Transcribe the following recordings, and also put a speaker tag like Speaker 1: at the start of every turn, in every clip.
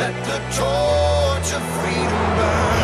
Speaker 1: Let the torch of freedom burn.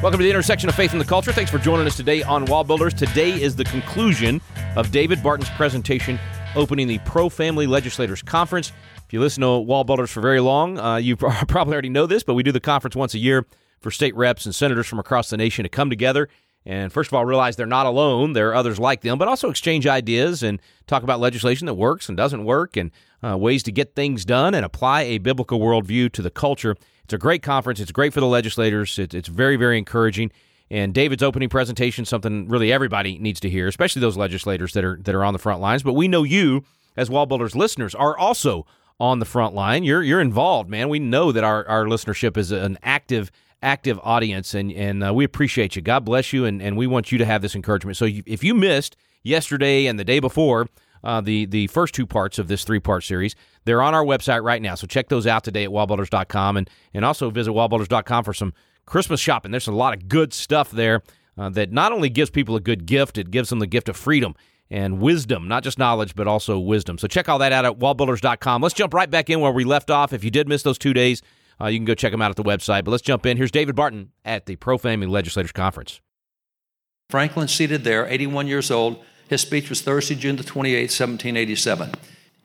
Speaker 2: Welcome to the intersection of faith and the culture. Thanks for joining us today on Wall Builders. Today is the conclusion of David Barton's presentation opening the Pro Family Legislators Conference. If you listen to Wall Builders for very long, uh, you probably already know this, but we do the conference once a year for state reps and senators from across the nation to come together and first of all realize they're not alone. There are others like them, but also exchange ideas and talk about legislation that works and doesn't work and uh, ways to get things done and apply a biblical worldview to the culture. It's a great conference. It's great for the legislators. It, it's very, very encouraging. And David's opening presentation, something really everybody needs to hear, especially those legislators that are that are on the front lines. But we know you, as Wall Builders listeners, are also on the front line. You're you're involved, man. We know that our, our listenership is an active active audience, and and uh, we appreciate you. God bless you, and, and we want you to have this encouragement. So if you missed yesterday and the day before, uh, the the first two parts of this three part series. They're on our website right now, so check those out today at wallbuilders.com and and also visit wallbuilders.com for some Christmas shopping. There's a lot of good stuff there uh, that not only gives people a good gift, it gives them the gift of freedom and wisdom, not just knowledge, but also wisdom. So check all that out at wallbuilders.com. Let's jump right back in where we left off. If you did miss those two days, uh, you can go check them out at the website. But let's jump in. Here's David Barton at the Pro Family Legislators Conference.
Speaker 3: Franklin seated there, 81 years old. His speech was Thursday, June the 28th, 1787.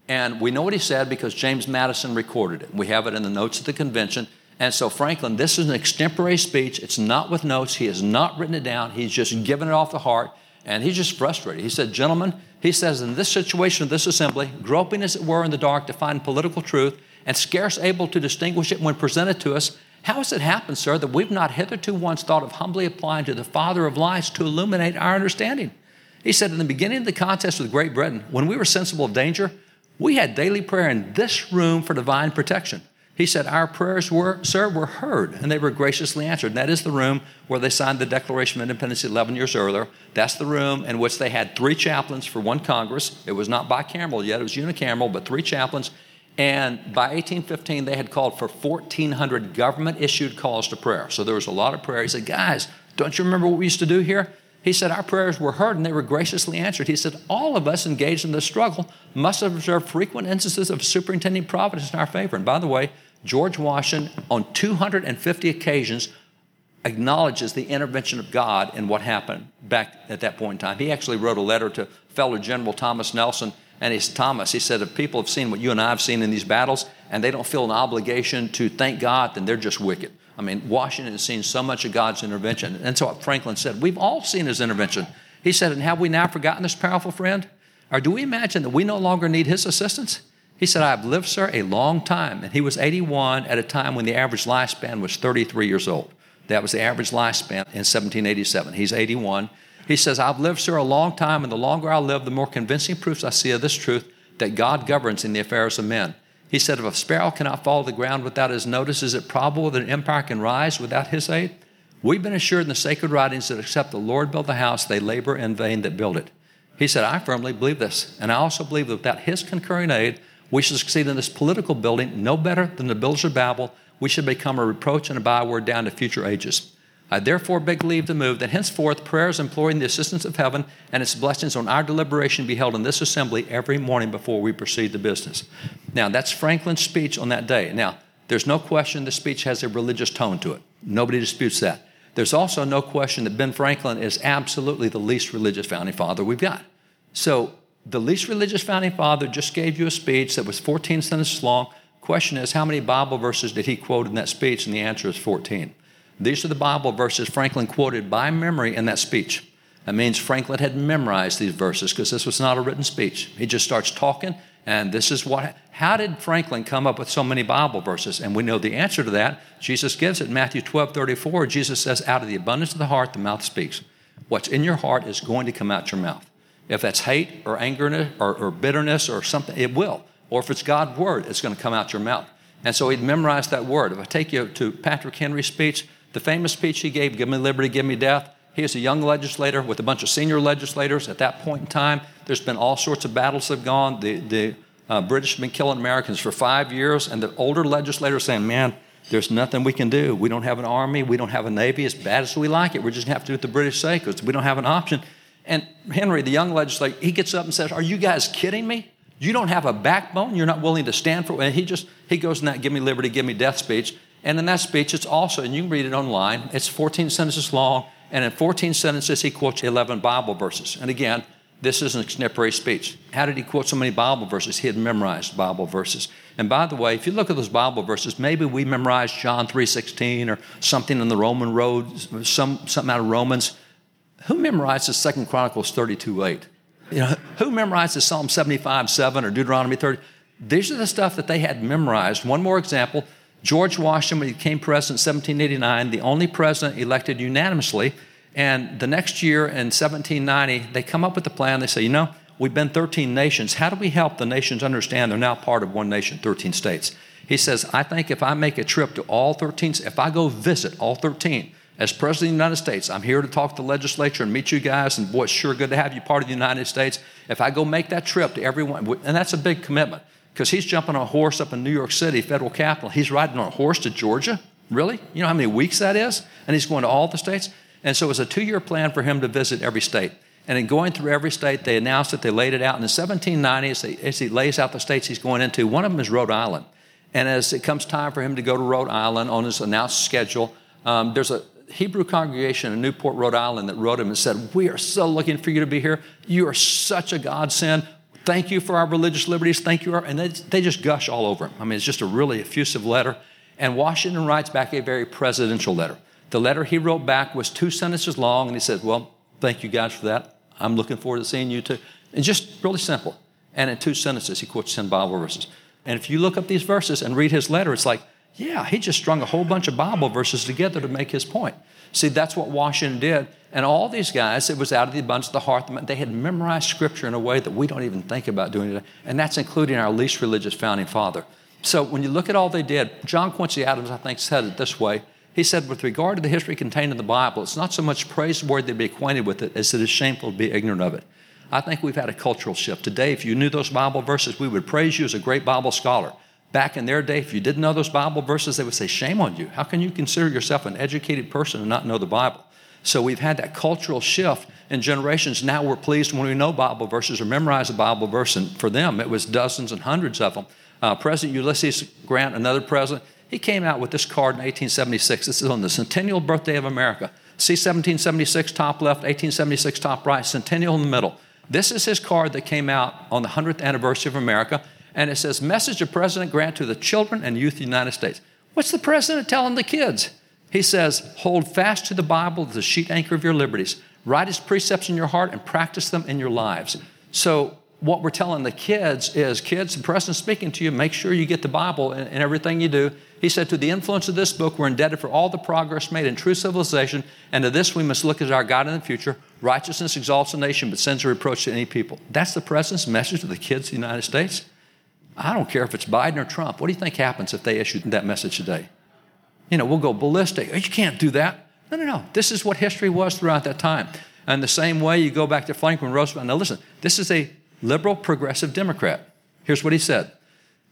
Speaker 3: And we know what he said because James Madison recorded it. We have it in the notes of the convention. And so, Franklin, this is an extempore speech. It's not with notes. He has not written it down. He's just given it off the heart. And he's just frustrated. He said, Gentlemen, he says, in this situation of this assembly, groping as it were in the dark to find political truth and scarce able to distinguish it when presented to us, how has it happened, sir, that we've not hitherto once thought of humbly applying to the Father of lights to illuminate our understanding? He said, In the beginning of the contest with Great Britain, when we were sensible of danger, we had daily prayer in this room for divine protection. He said, Our prayers were, sir, were heard and they were graciously answered. And that is the room where they signed the Declaration of Independence 11 years earlier. That's the room in which they had three chaplains for one Congress. It was not bicameral yet, it was unicameral, but three chaplains. And by 1815, they had called for 1,400 government issued calls to prayer. So there was a lot of prayer. He said, Guys, don't you remember what we used to do here? He said, Our prayers were heard and they were graciously answered. He said, All of us engaged in this struggle must have observed frequent instances of superintending providence in our favor. And by the way, George Washington, on 250 occasions, acknowledges the intervention of God in what happened back at that point in time. He actually wrote a letter to fellow General Thomas Nelson and he's Thomas. He said, if people have seen what you and I have seen in these battles and they don't feel an obligation to thank God, then they're just wicked. I mean, Washington has seen so much of God's intervention. And so Franklin said, we've all seen his intervention. He said, and have we now forgotten this powerful friend? Or do we imagine that we no longer need his assistance? He said, I have lived, sir, a long time. And he was 81 at a time when the average lifespan was 33 years old. That was the average lifespan in 1787. He's 81. He says, I've lived, sir, a long time, and the longer I live, the more convincing proofs I see of this truth that God governs in the affairs of men. He said, If a sparrow cannot fall to the ground without his notice, is it probable that an empire can rise without his aid? We've been assured in the sacred writings that except the Lord build the house, they labor in vain that build it. He said, I firmly believe this. And I also believe that without his concurring aid, we should succeed in this political building no better than the builders of Babel. We should become a reproach and a byword down to future ages. I therefore beg leave to move that henceforth prayers imploring the assistance of heaven and its blessings on our deliberation be held in this assembly every morning before we proceed to business. Now, that's Franklin's speech on that day. Now, there's no question the speech has a religious tone to it. Nobody disputes that. There's also no question that Ben Franklin is absolutely the least religious founding father we've got. So, the least religious founding father just gave you a speech that was 14 sentences long. Question is, how many Bible verses did he quote in that speech? And the answer is 14. These are the Bible verses Franklin quoted by memory in that speech. That means Franklin had memorized these verses because this was not a written speech. He just starts talking, and this is what. How did Franklin come up with so many Bible verses? And we know the answer to that. Jesus gives it. in Matthew 12 34, Jesus says, Out of the abundance of the heart, the mouth speaks. What's in your heart is going to come out your mouth. If that's hate or anger or, or bitterness or something, it will. Or if it's God's word, it's going to come out your mouth. And so he'd memorized that word. If I take you to Patrick Henry's speech, the famous speech he gave, Give Me Liberty, Give Me Death, he is a young legislator with a bunch of senior legislators at that point in time. There's been all sorts of battles that have gone. The, the uh, British have been killing Americans for five years, and the older legislators saying, Man, there's nothing we can do. We don't have an army. We don't have a navy as bad as we like it. We're just going to have to do what the British say because we don't have an option. And Henry, the young legislator, he gets up and says, Are you guys kidding me? You don't have a backbone. You're not willing to stand for it. And he just, he goes in that give me liberty, give me death speech. And in that speech, it's also, and you can read it online, it's 14 sentences long. And in 14 sentences, he quotes 11 Bible verses. And again, this is an extemporary speech. How did he quote so many Bible verses? He had memorized Bible verses. And by the way, if you look at those Bible verses, maybe we memorized John 3.16 or something in the Roman road, some, something out of Romans. Who memorizes 2 Chronicles 32.8? You know, who memorizes Psalm 75.7 or Deuteronomy 30? These are the stuff that they had memorized. One more example. George Washington, when he became president in 1789, the only president elected unanimously, and the next year in 1790, they come up with a plan. They say, you know, we've been 13 nations. How do we help the nations understand they're now part of one nation, 13 states? He says, I think if I make a trip to all 13, if I go visit all 13, as President of the United States, I'm here to talk to the legislature and meet you guys, and boy, it's sure good to have you part of the United States. If I go make that trip to everyone, and that's a big commitment, because he's jumping on a horse up in New York City, federal capital. He's riding on a horse to Georgia. Really? You know how many weeks that is? And he's going to all the states? And so it was a two year plan for him to visit every state. And in going through every state, they announced it, they laid it out. And in 1790, as, they, as he lays out the states he's going into, one of them is Rhode Island. And as it comes time for him to go to Rhode Island on his announced schedule, um, there's a Hebrew congregation in Newport, Rhode Island that wrote him and said, We are so looking for you to be here. You are such a godsend. Thank you for our religious liberties. Thank you. And they, they just gush all over him. I mean, it's just a really effusive letter. And Washington writes back a very presidential letter. The letter he wrote back was two sentences long, and he said, Well, thank you guys for that. I'm looking forward to seeing you too. And just really simple. And in two sentences, he quotes 10 Bible verses. And if you look up these verses and read his letter, it's like, yeah, he just strung a whole bunch of Bible verses together to make his point. See, that's what Washington did. And all these guys, it was out of the abundance of the heart. They had memorized scripture in a way that we don't even think about doing today. And that's including our least religious founding father. So when you look at all they did, John Quincy Adams, I think, said it this way he said, with regard to the history contained in the Bible, it's not so much praiseworthy to be acquainted with it as it is shameful to be ignorant of it. I think we've had a cultural shift. Today, if you knew those Bible verses, we would praise you as a great Bible scholar. Back in their day, if you didn't know those Bible verses, they would say, Shame on you. How can you consider yourself an educated person and not know the Bible? So we've had that cultural shift in generations. Now we're pleased when we know Bible verses or memorize a Bible verse, and for them, it was dozens and hundreds of them. Uh, president Ulysses Grant, another president, he came out with this card in 1876. This is on the centennial birthday of America. See 1776 top left, 1876 top right, centennial in the middle. This is his card that came out on the 100th anniversary of America, and it says, Message of President Grant to the children and youth of the United States. What's the president telling the kids? He says, Hold fast to the Bible, the sheet anchor of your liberties. Write his precepts in your heart and practice them in your lives. So, what we're telling the kids is, kids, the president's speaking to you, make sure you get the Bible in, in everything you do. He said, To the influence of this book, we're indebted for all the progress made in true civilization, and to this we must look as our God in the future. Righteousness exalts a nation, but sends a reproach to any people. That's the president's message to the kids of the United States. I don't care if it's Biden or Trump. What do you think happens if they issue that message today? You know, we'll go ballistic. You can't do that. No, no, no. This is what history was throughout that time. And the same way you go back to Franklin Roosevelt. Now, listen, this is a liberal progressive Democrat. Here's what he said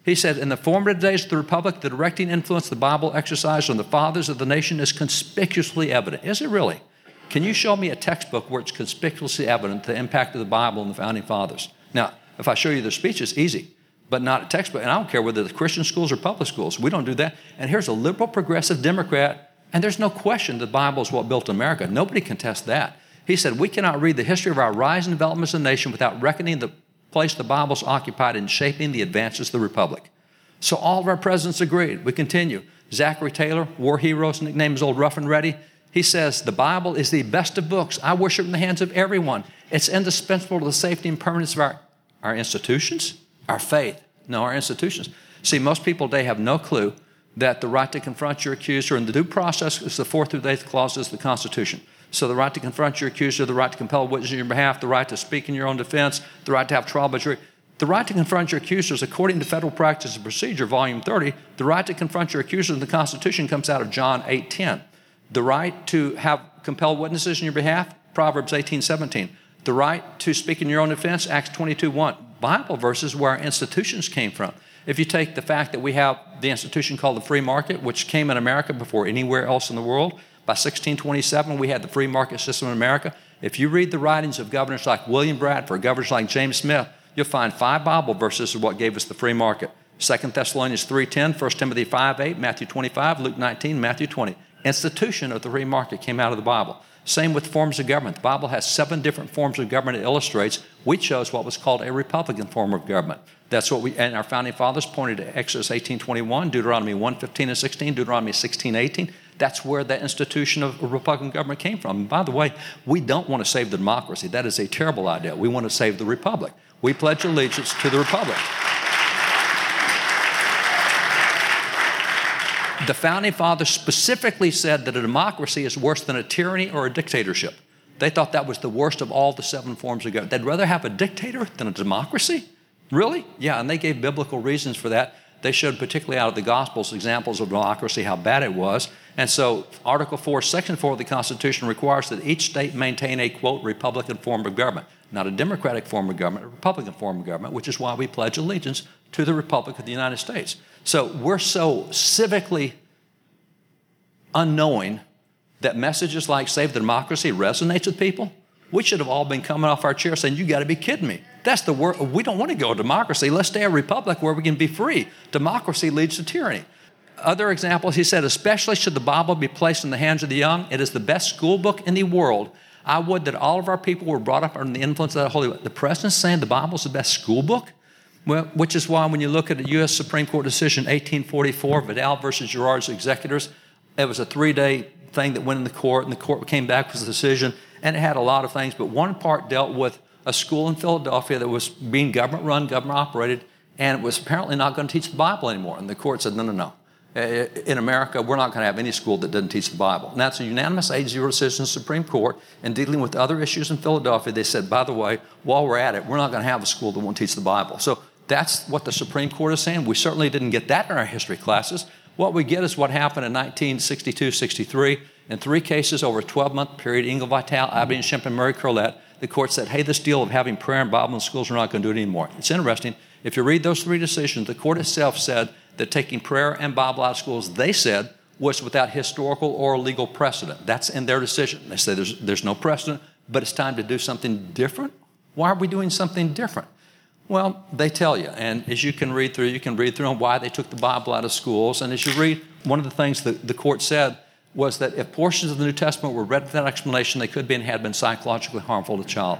Speaker 3: he said, In the formative days of the Republic, the directing influence the Bible exercised on the fathers of the nation is conspicuously evident. Is it really? Can you show me a textbook where it's conspicuously evident the impact of the Bible on the founding fathers? Now, if I show you their speeches, easy, but not a textbook. And I don't care whether the Christian schools or public schools. We don't do that. And here's a liberal progressive Democrat, and there's no question the Bible is what built America. Nobody contests that. He said, We cannot read the history of our rise and development as a nation without reckoning the place the Bible's occupied in shaping the advances of the Republic. So all of our presidents agreed. We continue. Zachary Taylor, war hero, his nickname is Old Rough and Ready. He says, The Bible is the best of books. I worship in the hands of everyone. It's indispensable to the safety and permanence of our, our institutions, our faith. No, our institutions. See, most people today have no clue that the right to confront your accuser and the due process is the fourth through eighth clauses of the Constitution. So the right to confront your accuser, the right to compel a witness in your behalf, the right to speak in your own defense, the right to have trial by jury. The right to confront your accusers, according to Federal Practice and Procedure, Volume 30, the right to confront your accusers in the Constitution comes out of John 8:10. The right to have compel witnesses in your behalf, Proverbs 18:17. The right to speak in your own defense, Acts 22:1. Bible verses where our institutions came from. If you take the fact that we have the institution called the free market, which came in America before anywhere else in the world, by 1627, we had the free market system in America. If you read the writings of governors like William Bradford, governors like James Smith, you'll find five Bible verses of what gave us the free market. 2 Thessalonians 3.10, 1 Timothy 5.8, Matthew 25, Luke 19, Matthew 20. Institution of the free market came out of the Bible. Same with forms of government. The Bible has seven different forms of government it illustrates. We chose what was called a Republican form of government. That's what we, and our founding fathers pointed to Exodus 18.21, Deuteronomy 1.15 and 16, Deuteronomy 16.18. That's where the institution of Republican government came from. And by the way, we don't want to save the democracy. That is a terrible idea. We want to save the Republic. We pledge allegiance to the Republic. The founding fathers specifically said that a democracy is worse than a tyranny or a dictatorship. They thought that was the worst of all the seven forms of government. They'd rather have a dictator than a democracy? Really? Yeah, and they gave biblical reasons for that. They showed, particularly out of the Gospels, examples of democracy, how bad it was. And so, Article 4, Section 4 of the Constitution requires that each state maintain a, quote, Republican form of government. Not a Democratic form of government, a Republican form of government, which is why we pledge allegiance to the Republic of the United States. So, we're so civically unknowing that messages like Save the Democracy resonates with people. We should have all been coming off our chair saying, You got to be kidding me. That's the word. We don't want to go to democracy. Let's stay a republic where we can be free. Democracy leads to tyranny. Other examples, he said, especially should the Bible be placed in the hands of the young, it is the best school book in the world. I would that all of our people were brought up under the influence of that Holy. The president's saying the Bible is the best school book? Well, which is why when you look at the U.S. Supreme Court decision 1844, Vidal versus Girard's executors, it was a three day thing that went in the court, and the court came back with a decision, and it had a lot of things, but one part dealt with a school in Philadelphia that was being government run, government operated, and it was apparently not going to teach the Bible anymore. And the court said, no, no, no. In America, we're not going to have any school that doesn't teach the Bible. And that's a unanimous 8 0 decision in the Supreme Court. And dealing with other issues in Philadelphia, they said, by the way, while we're at it, we're not going to have a school that won't teach the Bible. So that's what the Supreme Court is saying. We certainly didn't get that in our history classes. What we get is what happened in 1962 63. In three cases over a 12 month period, Engel Vitale, Abby and Shimp, and Murray Curlett, the court said, hey, this deal of having prayer and Bible in schools, we're not going to do it anymore. It's interesting. If you read those three decisions, the court itself said that taking prayer and Bible out of schools, they said, was without historical or legal precedent. That's in their decision. They say there's, there's no precedent, but it's time to do something different. Why are we doing something different? Well, they tell you, and as you can read through, you can read through on why they took the Bible out of schools. And as you read, one of the things that the court said was that if portions of the New Testament were read without explanation, they could be and had been psychologically harmful to the child.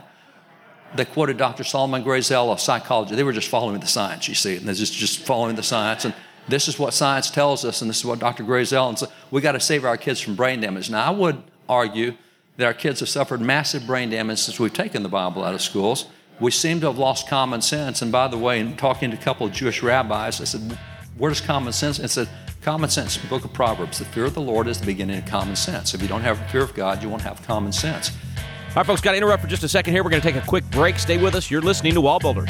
Speaker 3: They quoted Dr. Solomon Grayzel of psychology. They were just following the science, you see, and they're just, just following the science. And this is what science tells us, and this is what Dr. Grayzel, and so we got to save our kids from brain damage. Now, I would argue that our kids have suffered massive brain damage since we've taken the Bible out of schools. We seem to have lost common sense. And by the way, in talking to a couple of Jewish rabbis, I said, Where does common sense? And said, Common sense, book of Proverbs, the fear of the Lord is the beginning of common sense. If you don't have fear of God, you won't have common sense.
Speaker 2: All right, folks, got to interrupt for just a second here. We're going to take a quick break. Stay with us. You're listening to Wall Builders.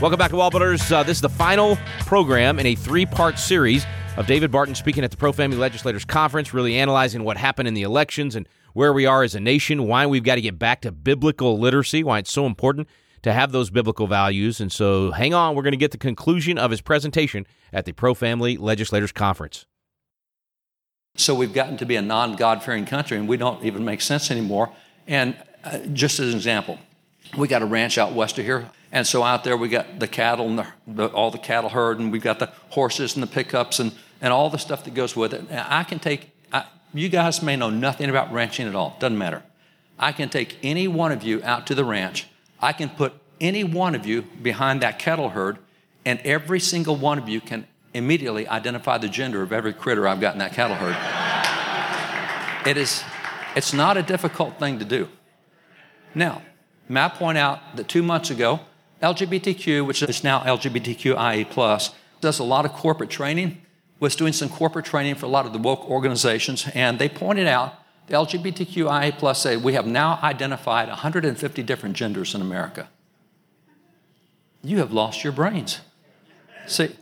Speaker 2: Welcome back to Wall Builders. Uh, this is the final program in a three part series of David Barton speaking at the Pro Family Legislators Conference, really analyzing what happened in the elections and where we are as a nation, why we've got to get back to biblical literacy, why it's so important to have those biblical values. And so hang on, we're going to get the conclusion of his presentation at the Pro Family Legislators Conference.
Speaker 3: So we've gotten to be a non God fearing country and we don't even make sense anymore. And uh, just as an example, we got a ranch out west of here And so out there we got the cattle and the, the, all the cattle herd, and we've got the horses and the pickups and, and all the stuff that goes with it. And I can take, I, you guys may know nothing about ranching at all, doesn't matter. I can take any one of you out to the ranch. I can put any one of you behind that cattle herd, and every single one of you can immediately identify the gender of every critter I've got in that cattle herd. it is, it's not a difficult thing to do. Now, may I point out that two months ago, LGBTQ, which is now LGBTQIA, does a lot of corporate training, was doing some corporate training for a lot of the woke organizations, and they pointed out the LGBTQIA say we have now identified 150 different genders in America. You have lost your brains. See,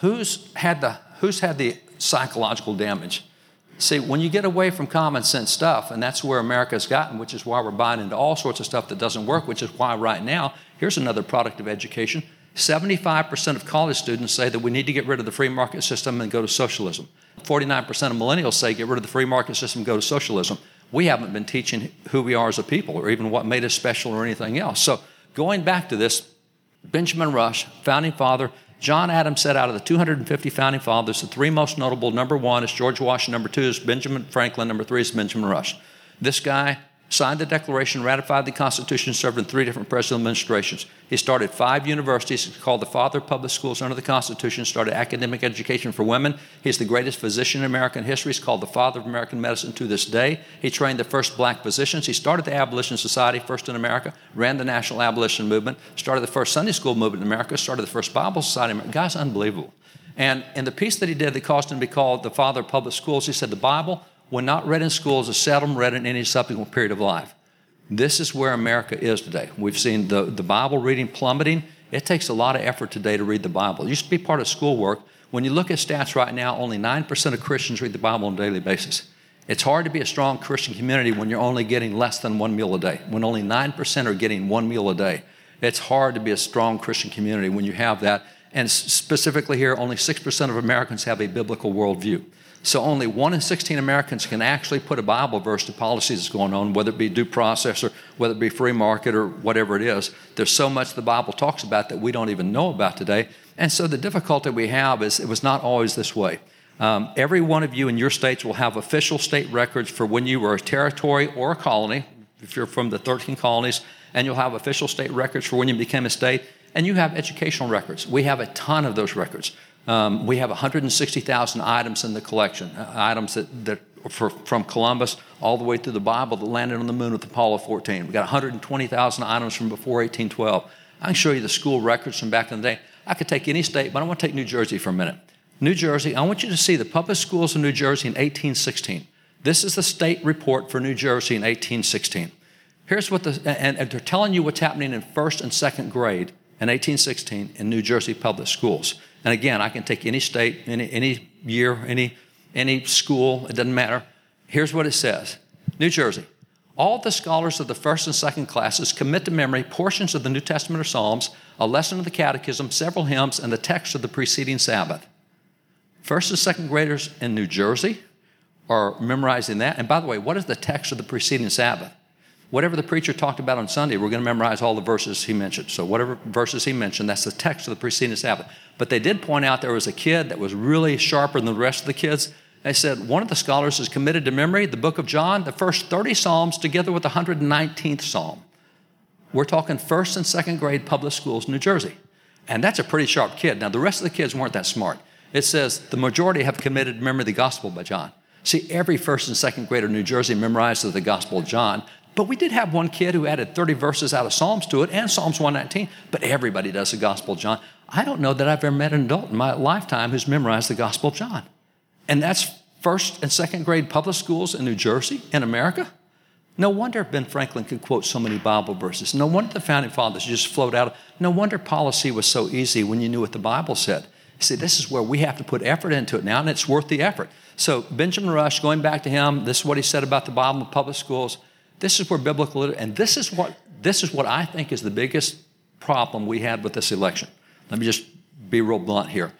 Speaker 3: who's had the who's had the psychological damage? See, when you get away from common sense stuff, and that's where America's gotten, which is why we're buying into all sorts of stuff that doesn't work, which is why right now, here's another product of education 75% of college students say that we need to get rid of the free market system and go to socialism. 49% of millennials say get rid of the free market system and go to socialism. We haven't been teaching who we are as a people or even what made us special or anything else. So, going back to this, Benjamin Rush, founding father, John Adams said out of the 250 founding fathers, the three most notable number one is George Washington, number two is Benjamin Franklin, number three is Benjamin Rush. This guy signed the Declaration, ratified the Constitution, served in three different presidential administrations. He started five universities called the Father of Public Schools under the Constitution, started academic education for women. He's the greatest physician in American history. He's called the Father of American Medicine to this day. He trained the first black physicians. He started the Abolition Society, first in America, ran the National Abolition Movement, started the first Sunday School movement in America, started the first Bible Society America. Guy's unbelievable. And in the piece that he did that caused him to be called the Father of Public Schools, he said the Bible when not read in schools, is seldom read in any subsequent period of life. This is where America is today. We've seen the, the Bible reading plummeting. It takes a lot of effort today to read the Bible. It used to be part of schoolwork. When you look at stats right now, only 9% of Christians read the Bible on a daily basis. It's hard to be a strong Christian community when you're only getting less than one meal a day, when only 9% are getting one meal a day. It's hard to be a strong Christian community when you have that. And specifically here, only 6% of Americans have a biblical worldview. So only one in 16 Americans can actually put a Bible verse to policies that's going on, whether it be due process or whether it be free market or whatever it is. There's so much the Bible talks about that we don't even know about today. And so the difficulty we have is it was not always this way. Um, every one of you in your states will have official state records for when you were a territory or a colony, if you're from the 13 colonies, and you'll have official state records for when you became a state, and you have educational records. We have a ton of those records. Um, we have 160,000 items in the collection, uh, items that, that for, from Columbus all the way through the Bible that landed on the moon with Apollo 14. We've got 120,000 items from before 1812. I can show you the school records from back in the day. I could take any state, but I want to take New Jersey for a minute. New Jersey, I want you to see the public schools in New Jersey in 1816. This is the state report for New Jersey in 1816. Here's what the, and, and they're telling you what's happening in first and second grade in 1816 in New Jersey public schools. And again, I can take any state, any, any year, any, any school, it doesn't matter. Here's what it says New Jersey. All the scholars of the first and second classes commit to memory portions of the New Testament or Psalms, a lesson of the Catechism, several hymns, and the text of the preceding Sabbath. First and second graders in New Jersey are memorizing that. And by the way, what is the text of the preceding Sabbath? Whatever the preacher talked about on Sunday, we're going to memorize all the verses he mentioned. So, whatever verses he mentioned, that's the text of the preceding Sabbath. But they did point out there was a kid that was really sharper than the rest of the kids. They said one of the scholars has committed to memory the book of John, the first 30 Psalms, together with the 119th Psalm. We're talking first and second grade public schools in New Jersey. And that's a pretty sharp kid. Now, the rest of the kids weren't that smart. It says the majority have committed to memory the Gospel by John. See, every first and second grader in New Jersey memorizes the Gospel of John. But we did have one kid who added 30 verses out of Psalms to it and Psalms 119, but everybody does the Gospel of John. I don't know that I've ever met an adult in my lifetime who's memorized the Gospel of John. And that's first and second grade public schools in New Jersey, in America. No wonder Ben Franklin could quote so many Bible verses. No wonder the founding fathers just flowed out. No wonder policy was so easy when you knew what the Bible said. See, this is where we have to put effort into it now, and it's worth the effort. So, Benjamin Rush, going back to him, this is what he said about the Bible in public schools. This is where biblical, and this is what this is what I think is the biggest problem we had with this election. Let me just be real blunt here.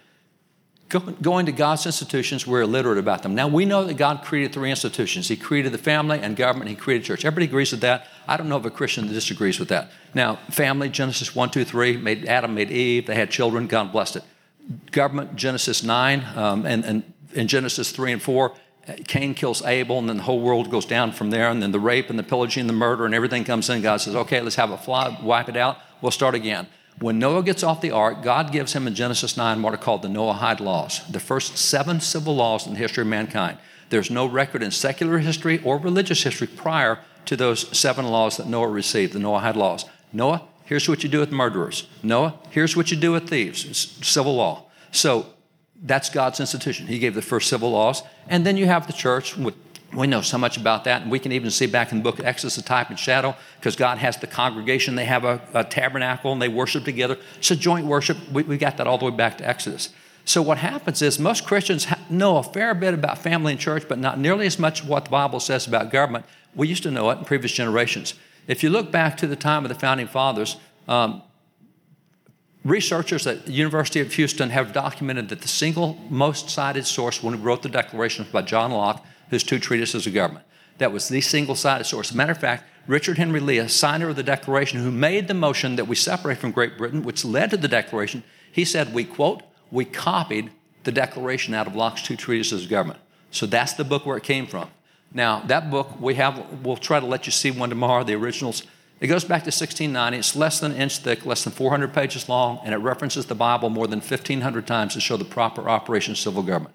Speaker 3: Go, going to God's institutions, we're illiterate about them. Now, we know that God created three institutions He created the family and government, He created church. Everybody agrees with that. I don't know of a Christian that disagrees with that. Now, family, Genesis 1, 2, 3, made Adam made Eve, they had children, God blessed it. Government, Genesis 9, um, and, and in Genesis 3 and 4, Cain kills Abel, and then the whole world goes down from there, and then the rape and the pillaging and the murder and everything comes in. God says, okay, let's have a flood, wipe it out, we'll start again. When Noah gets off the ark, God gives him in Genesis 9 what are called the Noahide laws, the first seven civil laws in the history of mankind. There's no record in secular history or religious history prior to those seven laws that Noah received, the Noahide laws. Noah, here's what you do with murderers. Noah, here's what you do with thieves. It's civil law. So that's God's institution. He gave the first civil laws. And then you have the church we know so much about that, and we can even see back in the book of Exodus the type and shadow, because God has the congregation, they have a, a, tabernacle, and they worship together. It's a joint worship. We, we got that all the way back to Exodus. So, what happens is most Christians know a fair bit about family and church, but not nearly as much what the Bible says about government. We used to know it in previous generations. If you look back to the time of the founding fathers, um, researchers at the University of Houston have documented that the single most cited source when we wrote the Declaration was by John Locke his two treatises of government. That was the single cited source. Matter of fact, Richard Henry Lee, a signer of the Declaration, who made the motion that we separate from Great Britain, which led to the Declaration, he said, We quote, we copied the Declaration out of Locke's two treatises of government. So that's the book where it came from. Now, that book, we have, we'll try to let you see one tomorrow, the originals. It goes back to 1690. It's less than an inch thick, less than 400 pages long, and it references the Bible more than 1,500 times to show the proper operation of civil government.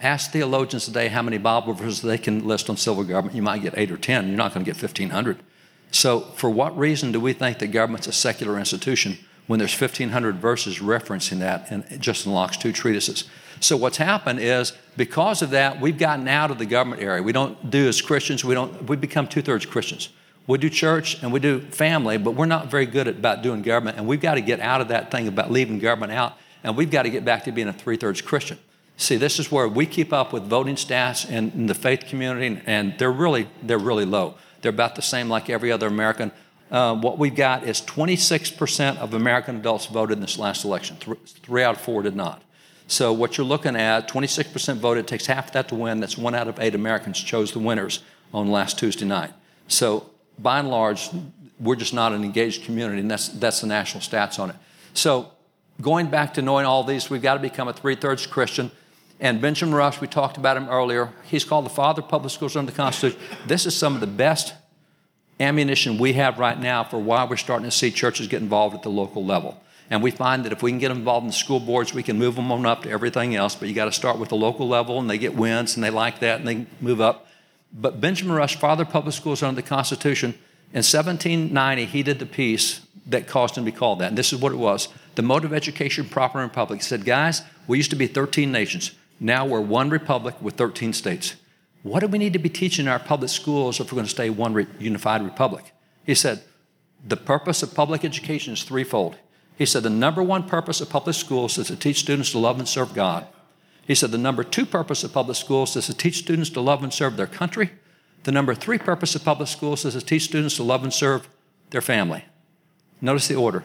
Speaker 3: Ask theologians today how many Bible verses they can list on civil government. You might get eight or 10. You're not going to get 1,500. So, for what reason do we think that government's a secular institution when there's 1,500 verses referencing that in, just in Locke's two treatises? So, what's happened is because of that, we've gotten out of the government area. We don't do as Christians, we, don't, we become two thirds Christians. We do church and we do family, but we're not very good at about doing government. And we've got to get out of that thing about leaving government out, and we've got to get back to being a three thirds Christian. See, this is where we keep up with voting stats in, the faith community, and they're really, they're really low. They're about the same like every other American. Uh, what we've got is 26% of American adults voted in this last election. Th- three out of four did not. So what you're looking at, 26% voted, it takes half that to win. That's one out of eight Americans chose the winners on last Tuesday night. So by and large, we're just not an engaged community, and that's, that's the national stats on it. So going back to knowing all these, we've got to become a three-thirds Christian. And Benjamin Rush, we talked about him earlier. He's called the father of public schools under the Constitution. This is some of the best ammunition we have right now for why we're starting to see churches get involved at the local level. And we find that if we can get involved in the school boards, we can move them on up to everything else. But you got to start with the local level, and they get wins, and they like that, and they move up. But Benjamin Rush, father of public schools under the Constitution, in 1790, he did the piece that caused him to be called that. And this is what it was The Mode of Education Proper in Republic. He said, Guys, we used to be 13 nations. Now we're one republic with 13 states. What do we need to be teaching our public schools if we're going to stay one re- unified republic? He said, the purpose of public education is threefold. He said, the number one purpose of public schools is to teach students to love and serve God. He said, the number two purpose of public schools is to teach students to love and serve their country. The number three purpose of public schools is to teach students to love and serve their family. Notice the order.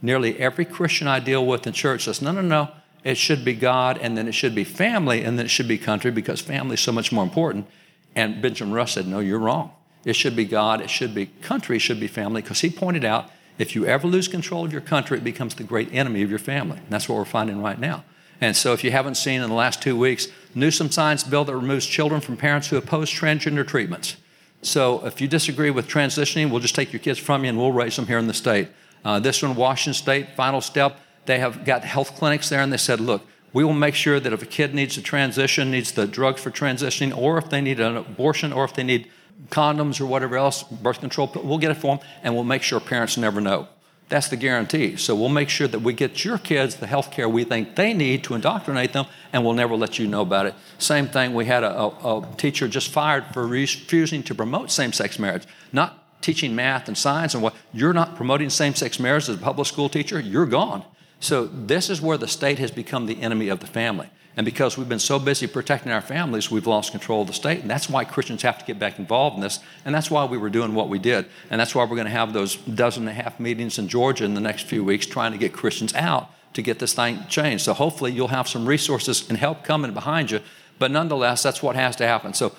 Speaker 3: Nearly every Christian I deal with in church says, no, no, no, it should be God, and then it should be family, and then it should be country because family is so much more important. And Benjamin Rush said, No, you're wrong. It should be God, it should be country, it should be family, because he pointed out if you ever lose control of your country, it becomes the great enemy of your family. And that's what we're finding right now. And so, if you haven't seen in the last two weeks, Newsom signs bill that removes children from parents who oppose transgender treatments. So, if you disagree with transitioning, we'll just take your kids from you and we'll raise them here in the state. Uh, this one, Washington State, final step they have got health clinics there, and they said, look, we will make sure that if a kid needs to transition, needs the drugs for transitioning, or if they need an abortion, or if they need condoms or whatever else, birth control, we'll get it for them, and we'll make sure parents never know. That's the guarantee. So we'll make sure that we get your kids the health care we think they need to indoctrinate them, and we'll never let you know about it. Same thing, we had a, a, a teacher just fired for refusing to promote same sex marriage. Not teaching math and science and what. You're not promoting same sex marriage as a public school teacher, you're gone. So, this is where the state has become the enemy of the family. And because we've been so busy protecting our families, we've lost control of the state. And that's why Christians have to get back involved in this. And that's why we were doing what we did. And that's why we're going to have those dozen and a half meetings in Georgia in the next few weeks trying to get Christians out to get this thing changed. So hopefully you'll have some resources and help coming behind you. But nonetheless, that's what has to happen. So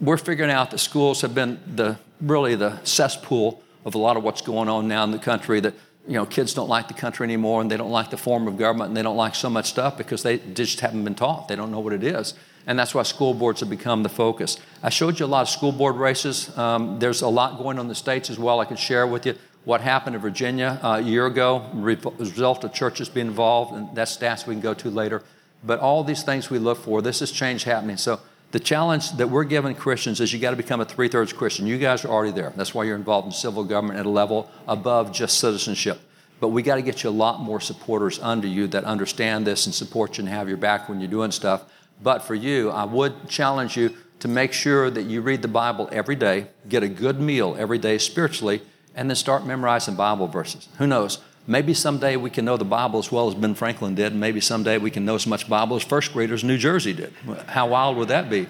Speaker 3: we're figuring out that schools have been the really the cesspool of a lot of what's going on now in the country that you know kids don't like the country anymore and they don't like the form of government and they don't like so much stuff because they just haven't been taught. They don't know what it is. And that's why school boards have become the focus. I showed you a lot of school board races. Um, there's a lot going on in the states as well. I could share with you what happened in virginia uh, a year ago result of churches being involved and that's stats we can go to later. But all these things we look for this is change happening. So the challenge that we're giving Christians is you got to become a three thirds Christian. You guys are already there. That's why you're involved in civil government at a level above just citizenship. But we got to get you a lot more supporters under you that understand this and support you and have your back when you're doing stuff. But for you, I would challenge you to make sure that you read the Bible every day, get a good meal every day spiritually, and then start memorizing Bible verses. Who knows? Maybe someday we can know the Bible as well as Ben Franklin did. Maybe someday we can know as much Bible as first graders in New Jersey did. How wild would that be?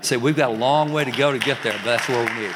Speaker 3: Say, we've got a long way to go to get there, but that's where we need.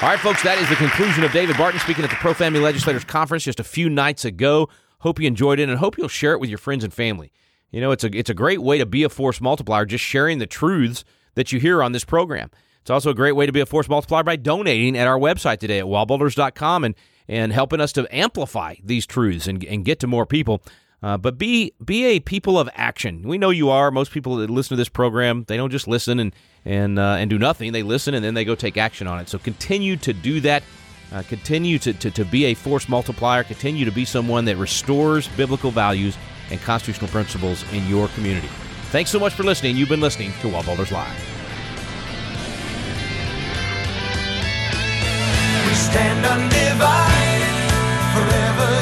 Speaker 2: All right, folks, that is the conclusion of David Barton speaking at the Pro Family Legislators Conference just a few nights ago. Hope you enjoyed it and hope you'll share it with your friends and family. You know, it's a, it's a great way to be a force multiplier, just sharing the truths that you hear on this program. It's also a great way to be a force multiplier by donating at our website today at wallbuilders.com and and helping us to amplify these truths and, and get to more people. Uh, but be be a people of action. We know you are. Most people that listen to this program, they don't just listen and and uh, and do nothing. They listen and then they go take action on it. So continue to do that. Uh, continue to, to, to be a force multiplier. Continue to be someone that restores biblical values and constitutional principles in your community. Thanks so much for listening. You've been listening to Wall Builders Live.
Speaker 1: stand undivided forever.